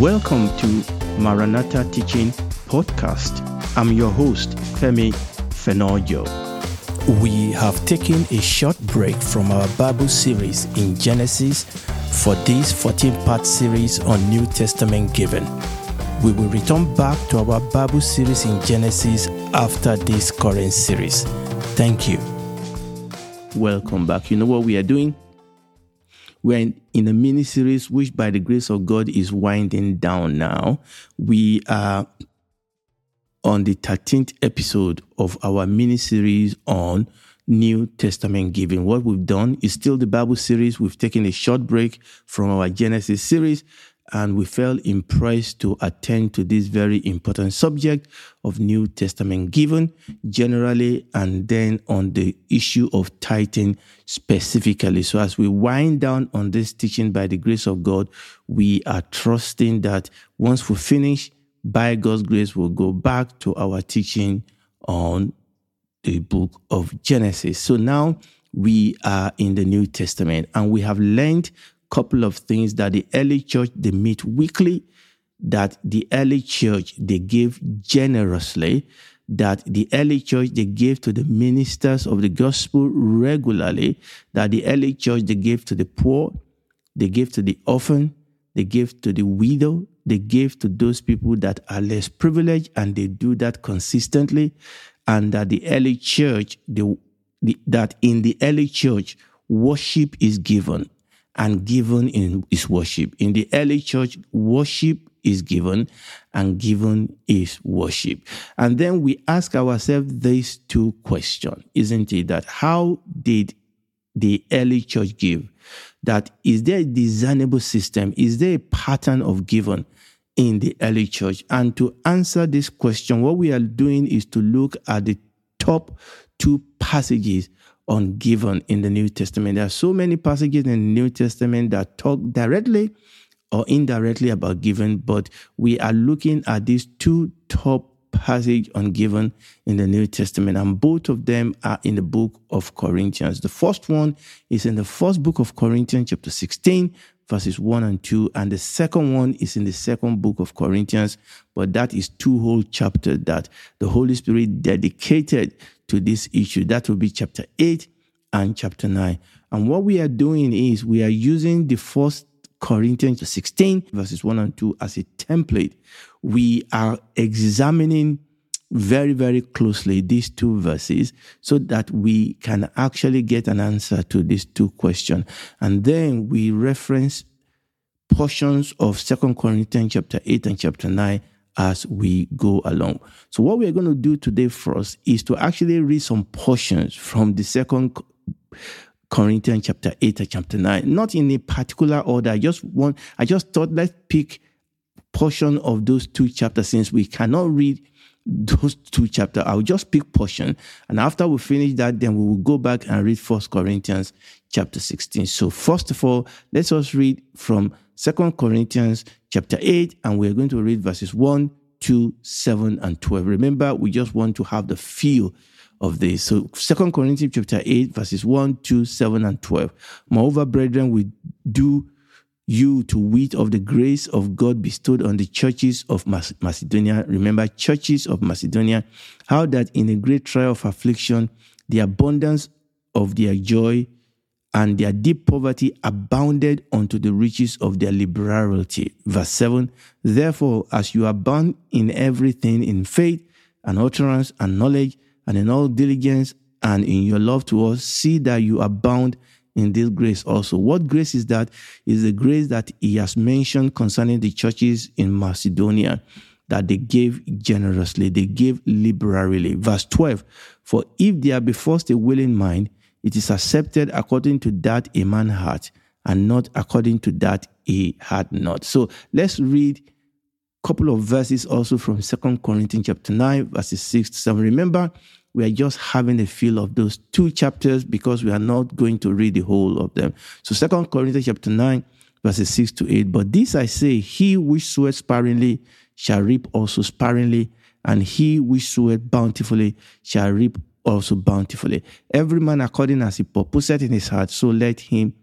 Welcome to Maranatha Teaching Podcast. I'm your host, Femi Fenojo. We have taken a short break from our Bible series in Genesis for this 14 part series on New Testament giving. We will return back to our Bible series in Genesis after this current series. Thank you. Welcome back. You know what we are doing? We're in, a mini series, which by the grace of God is winding down now. We are on the 13th episode of our mini series on New Testament giving. What we've done is still the Bible series. We've taken a short break from our Genesis series and we felt impressed to attend to this very important subject of New Testament given generally and then on the issue of tithing specifically. So as we wind down on this teaching by the grace of God, we are trusting that once we finish, by God's grace, we'll go back to our teaching on the book of Genesis. So now we are in the New Testament and we have learned couple of things that the early church they meet weekly that the early church they give generously that the early church they gave to the ministers of the gospel regularly that the early church they gave to the poor they gave to the orphan they gave to the widow they gave to those people that are less privileged and they do that consistently and that the early church the that in the early church worship is given and given in is worship. In the early church, worship is given and given is worship. And then we ask ourselves these two questions, isn't it? That how did the early church give? That is there a designable system? Is there a pattern of giving in the early church? And to answer this question, what we are doing is to look at the top two passages on giving in the New Testament. There are so many passages in the New Testament that talk directly or indirectly about giving, but we are looking at these two top passage on giving in the New Testament, and both of them are in the book of Corinthians. The first one is in the first book of Corinthians, chapter 16, verses 1 and 2, and the second one is in the second book of Corinthians, but that is two whole chapters that the Holy Spirit dedicated to this issue. That will be chapter 8 and chapter 9. And what we are doing is we are using the first Corinthians 16, verses 1 and 2 as a template. We are examining very, very closely these two verses so that we can actually get an answer to these two questions. And then we reference portions of Second Corinthians chapter 8 and chapter 9 as we go along. So, what we're going to do today first is to actually read some portions from the second Corinthians chapter 8 and chapter 9, not in a particular order. I just want, I just thought let's pick portion of those two chapters since we cannot read those two chapters. I'll just pick portion. And after we finish that, then we will go back and read First Corinthians chapter 16. So first of all, let's us read from Second Corinthians chapter 8, and we're going to read verses 1, 2, 7, and 12. Remember, we just want to have the feel of this. So Second Corinthians chapter 8, verses 1, 2, 7, and 12. Moreover, brethren, we do you to wit of the grace of God bestowed on the churches of Macedonia. Remember, churches of Macedonia, how that in a great trial of affliction, the abundance of their joy and their deep poverty abounded unto the riches of their liberality. Verse 7 Therefore, as you abound in everything in faith and utterance and knowledge, and in all diligence and in your love to us, see that you abound in this grace also. What grace is that? Is the grace that he has mentioned concerning the churches in Macedonia that they gave generously, they gave liberally. Verse 12 For if there be first a willing mind, it is accepted according to that a man had, and not according to that he had not. So let's read a couple of verses also from Second Corinthians chapter 9, verses 6 to 7. Remember, we are just having a feel of those two chapters because we are not going to read the whole of them. So Second Corinthians chapter 9, verses 6 to 8. But this I say, he which soweth sparingly shall reap also sparingly, and he which soweth bountifully shall reap also bountifully. Every man according as he purposeth in his heart, so let him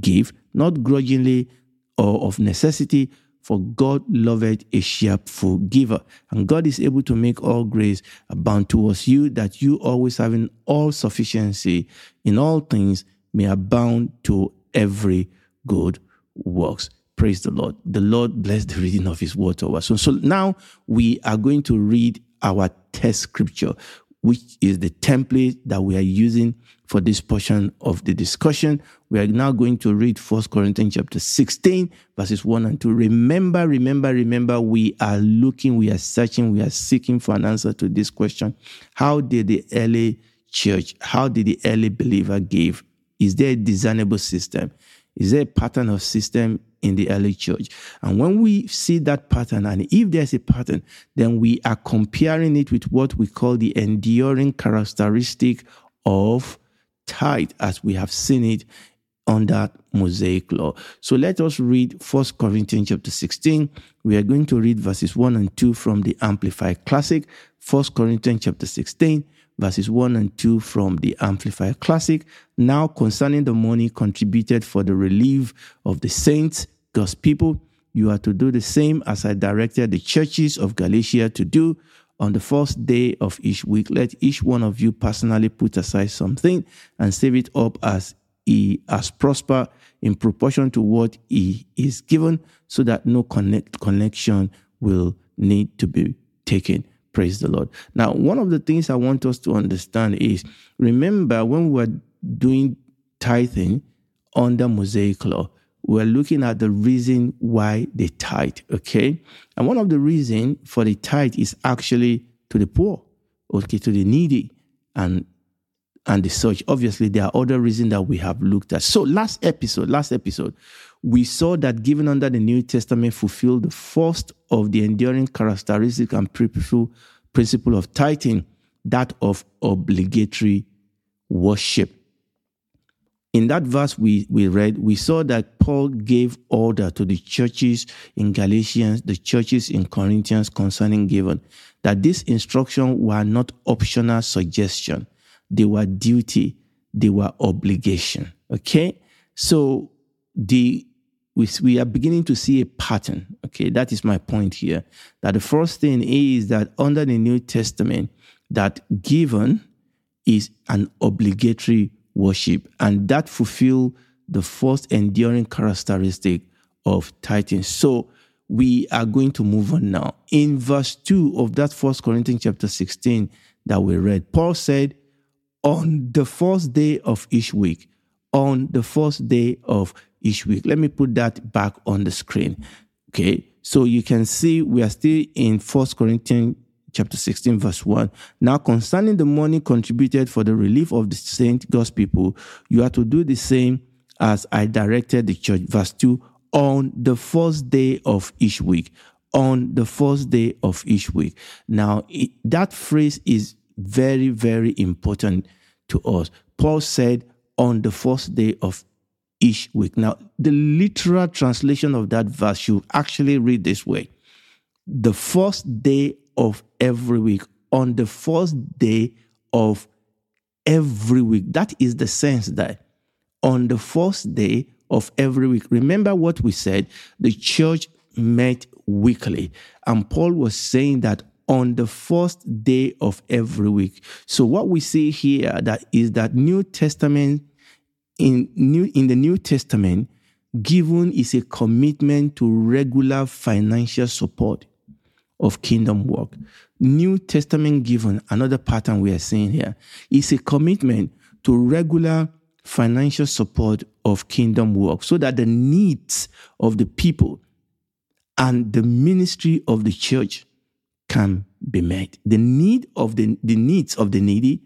give, not grudgingly or of necessity, for God loveth a cheerful giver. And God is able to make all grace abound towards you, that you always having all sufficiency in all things may abound to every good works. Praise the Lord. The Lord bless the reading of his word to us. So, so now we are going to read our test scripture, which is the template that we are using for this portion of the discussion. We are now going to read First Corinthians chapter 16, verses 1 and 2. Remember, remember, remember, we are looking, we are searching, we are seeking for an answer to this question. How did the early church, how did the early believer give? Is there a discernible system? Is there a pattern of system in the early church? And when we see that pattern, and if there's a pattern, then we are comparing it with what we call the enduring characteristic of tithe as we have seen it under Mosaic law. So let us read First Corinthians chapter 16. We are going to read verses 1 and 2 from the Amplified Classic. First Corinthians chapter 16, verses 1 and 2 from the Amplified Classic. Now concerning the money contributed for the relief of the saints, God's people, you are to do the same as I directed the churches of Galatia to do on the first day of each week, let each one of you personally put aside something and save it up as he has prosper in proportion to what he is given, so that no connect connection will need to be taken. Praise the Lord. Now, one of the things I want us to understand is remember when we were doing tithing under Mosaic law, we're looking at the reason why they tithe, okay? And one of the reason for the tithe is actually to the poor, okay, to the needy and and the such. Obviously, there are other reasons that we have looked at. So last episode, last episode, we saw that given under the New Testament fulfilled the first of the enduring characteristic and principle, principle of tithing, that of obligatory worship in that verse we, we read, we saw that Paul gave order to the churches in Galatians, the churches in Corinthians concerning given, that this instruction were not optional suggestion. They were duty, they were obligation. Okay? So the we, we are beginning to see a pattern. Okay, that is my point here. That the first thing is that under the New Testament, that given is an obligatory worship. And that fulfill the first enduring characteristic of tithing. So we are going to move on now. In verse 2 of that first Corinthians chapter 16 that we read, Paul said, On the first day of each week, on the first day of each week. Let me put that back on the screen. Okay. So you can see we are still in First Corinthians chapter 16, verse 1. Now, concerning the money contributed for the relief of the saint God's people, you are to do the same as I directed the church. Verse 2 on the first day of each week. On the first day of each week. Now, it, that phrase is very, very important to us. Paul said, on the first day of each week. Now, the literal translation of that verse you actually read this way the first day of every week, on the first day of every week. That is the sense that on the first day of every week, remember what we said? The church met weekly. And Paul was saying that on the first day of every week. So what we see here that is that New Testament in new in the New Testament, given is a commitment to regular financial support of kingdom work. New Testament given, another pattern we are seeing here, is a commitment to regular financial support of kingdom work so that the needs of the people and the ministry of the church can be met. The need of the, the needs of the needy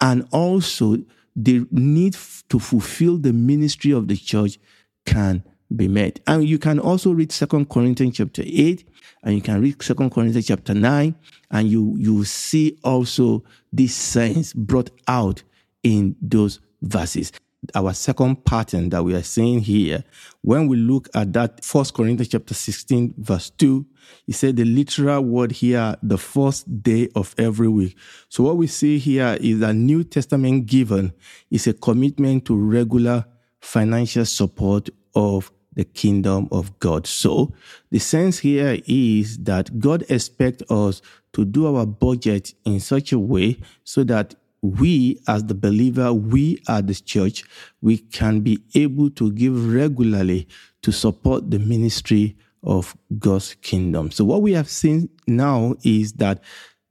and also the need to fulfill the ministry of the church can be met. And you can also read Second Corinthians chapter 8 and you can read Second Corinthians chapter 9, and you you see also this sense brought out in those verses. Our second pattern that we are seeing here, when we look at that First Corinthians chapter 16, verse 2, he said the literal word here, the first day of every week. So what we see here is that New Testament given is a commitment to regular financial support of the kingdom of God. So the sense here is that God expects us to do our budget in such a way so that we as the believer, we as the church, we can be able to give regularly to support the ministry of God's kingdom. So what we have seen now is that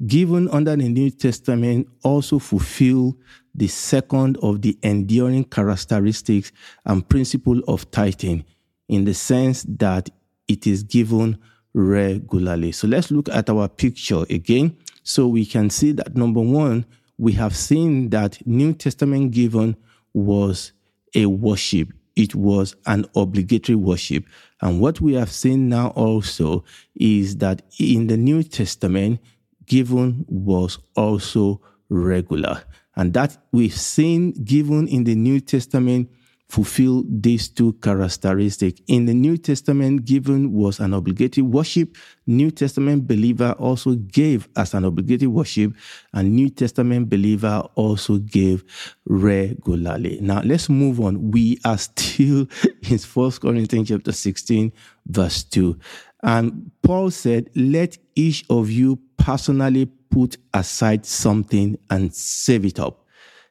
given under the New Testament also fulfill the second of the enduring characteristics and principle of tithing in the sense that it is given regularly. So let's look at our picture again so we can see that number 1 we have seen that New Testament given was a worship. It was an obligatory worship. And what we have seen now also is that in the New Testament, given was also regular. And that we've seen given in the New Testament fulfill these two characteristics. In the New Testament, given was an obligatory worship. New Testament believer also gave as an obligatory worship, and New Testament believer also gave regularly. Now let's move on. We are still in First Corinthians chapter 16, verse 2. And Paul said, Let each of you personally put aside something and save it up.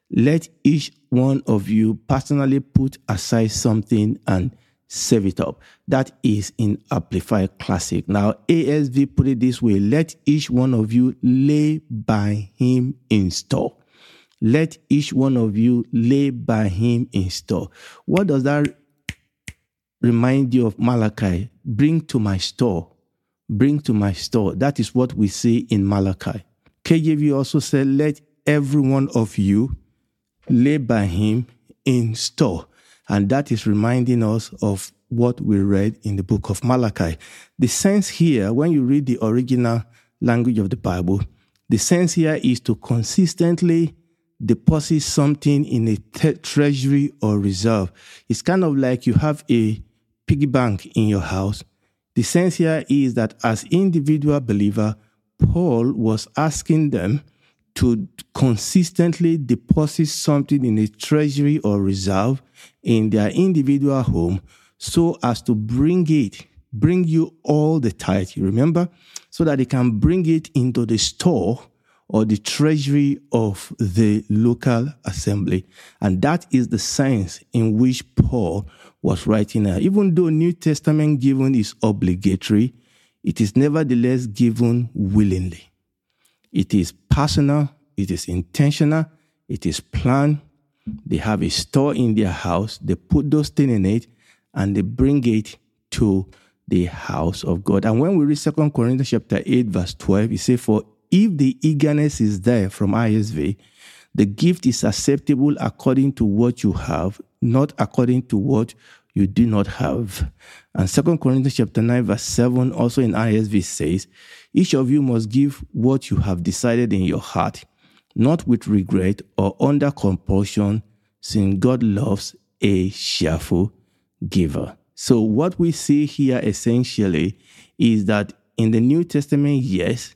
Let each one of you personally put aside something and save it up. That is in Amplified Classic. Now, ASV put it this way let each one of you lay by him in store. Let each one of you lay by him in store. What does that remind you of Malachi? Bring to my store. Bring to my store. That is what we see in Malachi. KJV also said, Let every one of you lay by him in store. And that is reminding us of what we read in the book of Malachi. The sense here, when you read the original language of the Bible, the sense here is to consistently deposit something in a te- treasury or reserve. It's kind of like you have a piggy bank in your house. The sense here is that as individual believer, Paul was asking them to consistently deposit something in a treasury or reserve in their individual home so as to bring it, bring you all the tithe, remember? So that they can bring it into the store or the treasury of the local assembly. And that is the sense in which Paul was writing Now. Even though New Testament giving is obligatory, it is nevertheless given willingly. It is personal, it is intentional, it is planned. They have a store in their house, they put those things in it, and they bring it to the house of God. And when we read Second Corinthians chapter 8, verse 12, it says, For if the eagerness is there from ISV, the gift is acceptable according to what you have, not according to what you do not have. And Second Corinthians chapter 9, verse 7, also in ISV says, Each of you must give what you have decided in your heart, not with regret or under compulsion, since God loves a cheerful giver. So, what we see here essentially is that in the New Testament, yes,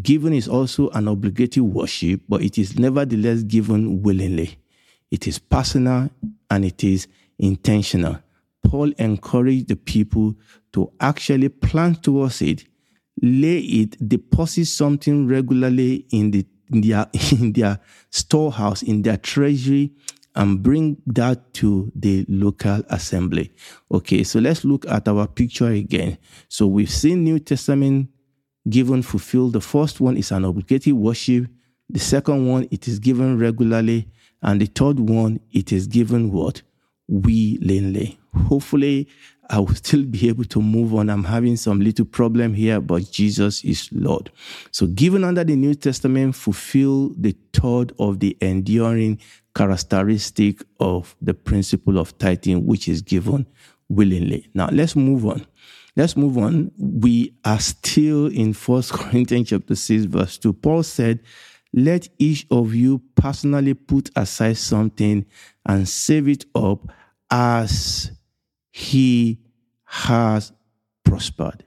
giving is also an obligatory worship, but it is nevertheless given willingly. It is personal and it is intentional. Paul encouraged the people to actually plan towards it, lay it, deposit something regularly in, the, in, their, in their storehouse, in their treasury, and bring that to the local assembly. Okay, so let's look at our picture again. So we've seen New Testament given fulfilled. The first one is an obligatory worship. The second one, it is given regularly. And the third one, it is given what? willingly. Hopefully, I will still be able to move on. I'm having some little problem here, but Jesus is Lord. So, given under the New Testament, fulfill the third of the enduring characteristic of the principle of tithing, which is given willingly. Now, let's move on. Let's move on. We are still in First Corinthians chapter 6, verse 2. Paul said, Let each of you personally put aside something and save it up as he has prospered.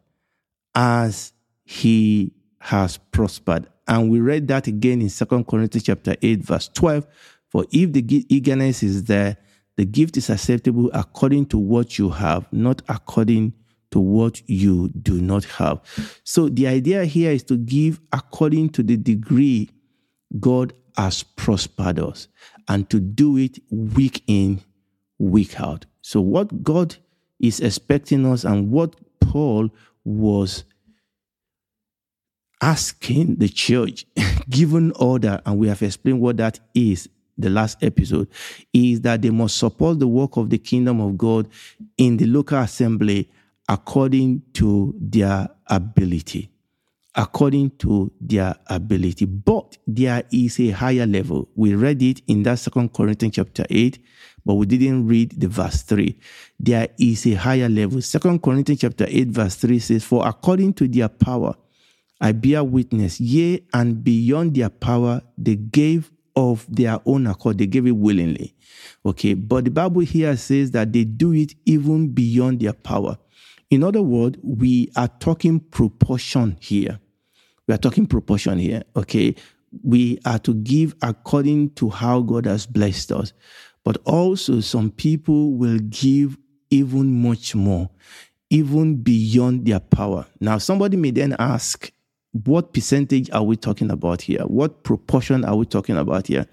As he has prospered. And we read that again in Second Corinthians chapter 8, verse 12. For if the eagerness is there, the gift is acceptable according to what you have, not according to what you do not have. So the idea here is to give according to the degree God has prospered us and to do it week in, week out. So, what God is expecting us and what Paul was asking the church, given order, and we have explained what that is the last episode, is that they must support the work of the kingdom of God in the local assembly according to their ability. According to their ability. But there is a higher level. We read it in that second Corinthians chapter 8, but we didn't read the verse 3. There is a higher level. Second Corinthians chapter 8, verse 3 says, For according to their power, I bear witness, yea, and beyond their power, they gave of their own accord. They gave it willingly. Okay. But the Bible here says that they do it even beyond their power. In other words, we are talking proportion here. We are talking proportion here. Okay. We are to give according to how God has blessed us. But also, some people will give even much more, even beyond their power. Now, somebody may then ask, what percentage are we talking about here? What proportion are we talking about here?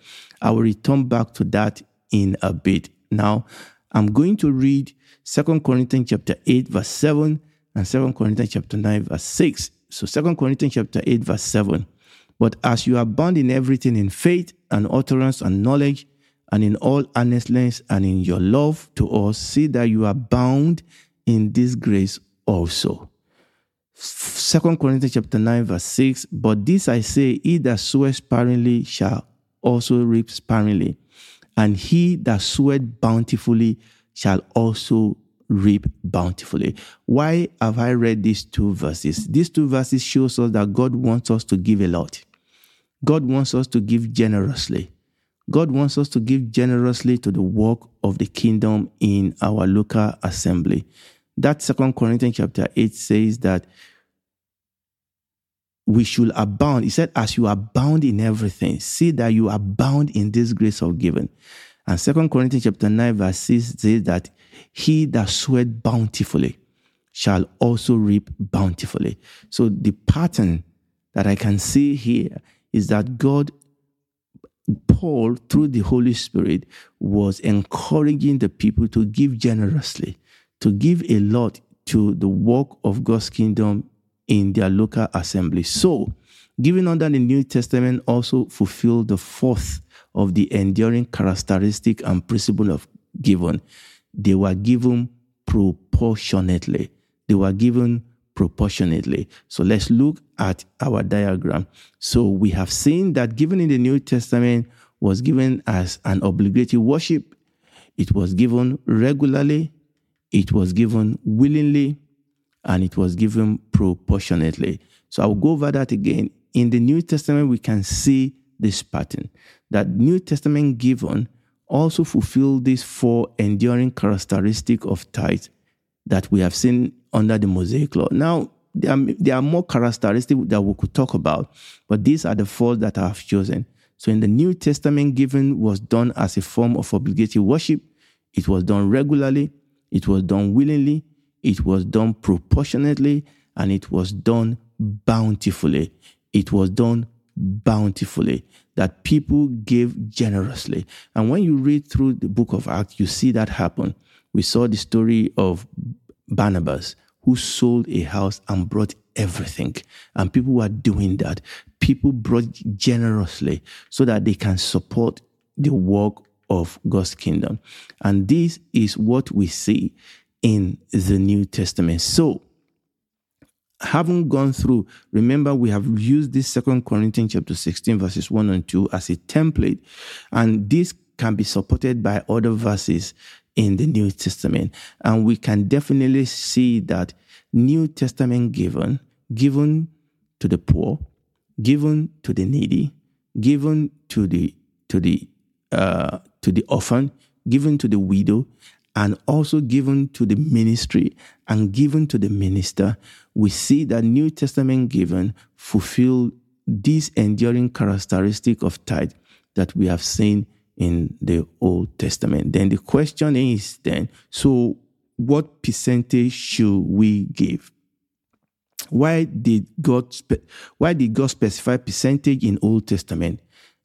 I will return back to that in a bit. Now, I'm going to read Second Corinthians chapter 8, verse 7, and Second Corinthians chapter 9, verse 6. So Second Corinthians chapter 8, verse 7. But as you are bound in everything in faith and utterance and knowledge, and in all earnestness and in your love to us, see that you are bound in this grace also. Second Corinthians chapter 9, verse 6. But this I say, he that soweth sparingly shall also reap sparingly, and he that soweth bountifully shall also reap bountifully. Why have I read these two verses? These two verses shows us that God wants us to give a lot. God wants us to give generously. God wants us to give generously to the work of the kingdom in our local assembly. That Second Corinthians chapter 8 says that we should abound. He said, as you abound in everything, see that you abound in this grace of giving. And Second Corinthians chapter 9, verse 6 says that he that soweth bountifully shall also reap bountifully. So the pattern that I can see here is that God, Paul, through the Holy Spirit, was encouraging the people to give generously, to give a lot to the work of God's kingdom in their local assembly. So, giving under the New Testament also fulfilled the fourth of the enduring characteristic and principle of giving. They were given proportionately. They were given proportionately. So let's look at our diagram. So we have seen that given in the New Testament was given as an obligatory worship. It was given regularly. It was given willingly and it was given proportionately. So I'll go over that again. In the New Testament, we can see this pattern that New Testament given also fulfill these four enduring characteristic of tithe that we have seen under the Mosaic law. Now, there are, there are more characteristics that we could talk about, but these are the four that I have chosen. So in the New Testament, giving was done as a form of obligatory worship. It was done regularly. It was done willingly it was done proportionately and it was done bountifully. It was done bountifully, that people gave generously. And when you read through the book of Acts, you see that happen. We saw the story of Barnabas, who sold a house and brought everything. And people were doing that. People brought generously so that they can support the work of God's kingdom. And this is what we see in the New Testament. So, having gone through, remember we have used this Second Corinthians chapter 16, verses 1 and 2 as a template, and this can be supported by other verses in the New Testament. And we can definitely see that New Testament given, given to the poor, given to the needy, given to the to the uh, to the orphan, given to the widow, and also given to the ministry and given to the minister, we see that New Testament given fulfill this enduring characteristic of tithe that we have seen in the Old Testament. Then the question is then, so what percentage should we give? Why did God spe- why did God specify percentage in Old Testament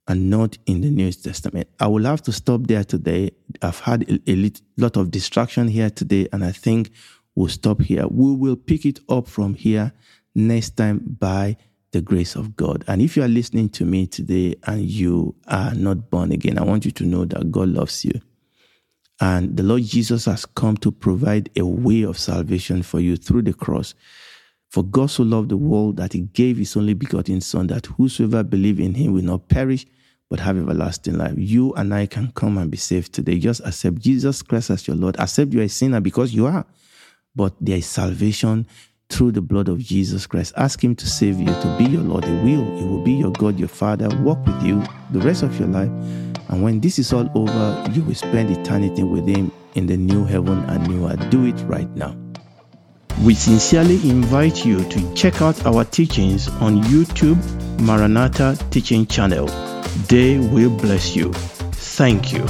and not in the New Testament? I will have to stop there today. I've had a, a lot of distraction here today, and I think we'll stop here. We will pick it up from here next time by the grace of God. And if you are listening to me today and you are not born again, I want you to know that God loves you. And the Lord Jesus has come to provide a way of salvation for you through the cross. For God so loved the world that he gave his only begotten Son, that whosoever believe in him will not perish, but have everlasting life. You and I can come and be saved today. Just accept Jesus Christ as your Lord. Accept you are a sinner because you are. But there is salvation through the blood of Jesus Christ. Ask Him to save you, to be your Lord. He will. He will be your God, your Father, walk with you the rest of your life. And when this is all over, you will spend eternity with Him in the new heaven and new earth. Do it right now. We sincerely invite you to check out our teachings on YouTube Maranatha Teaching Channel. They will bless you. Thank you.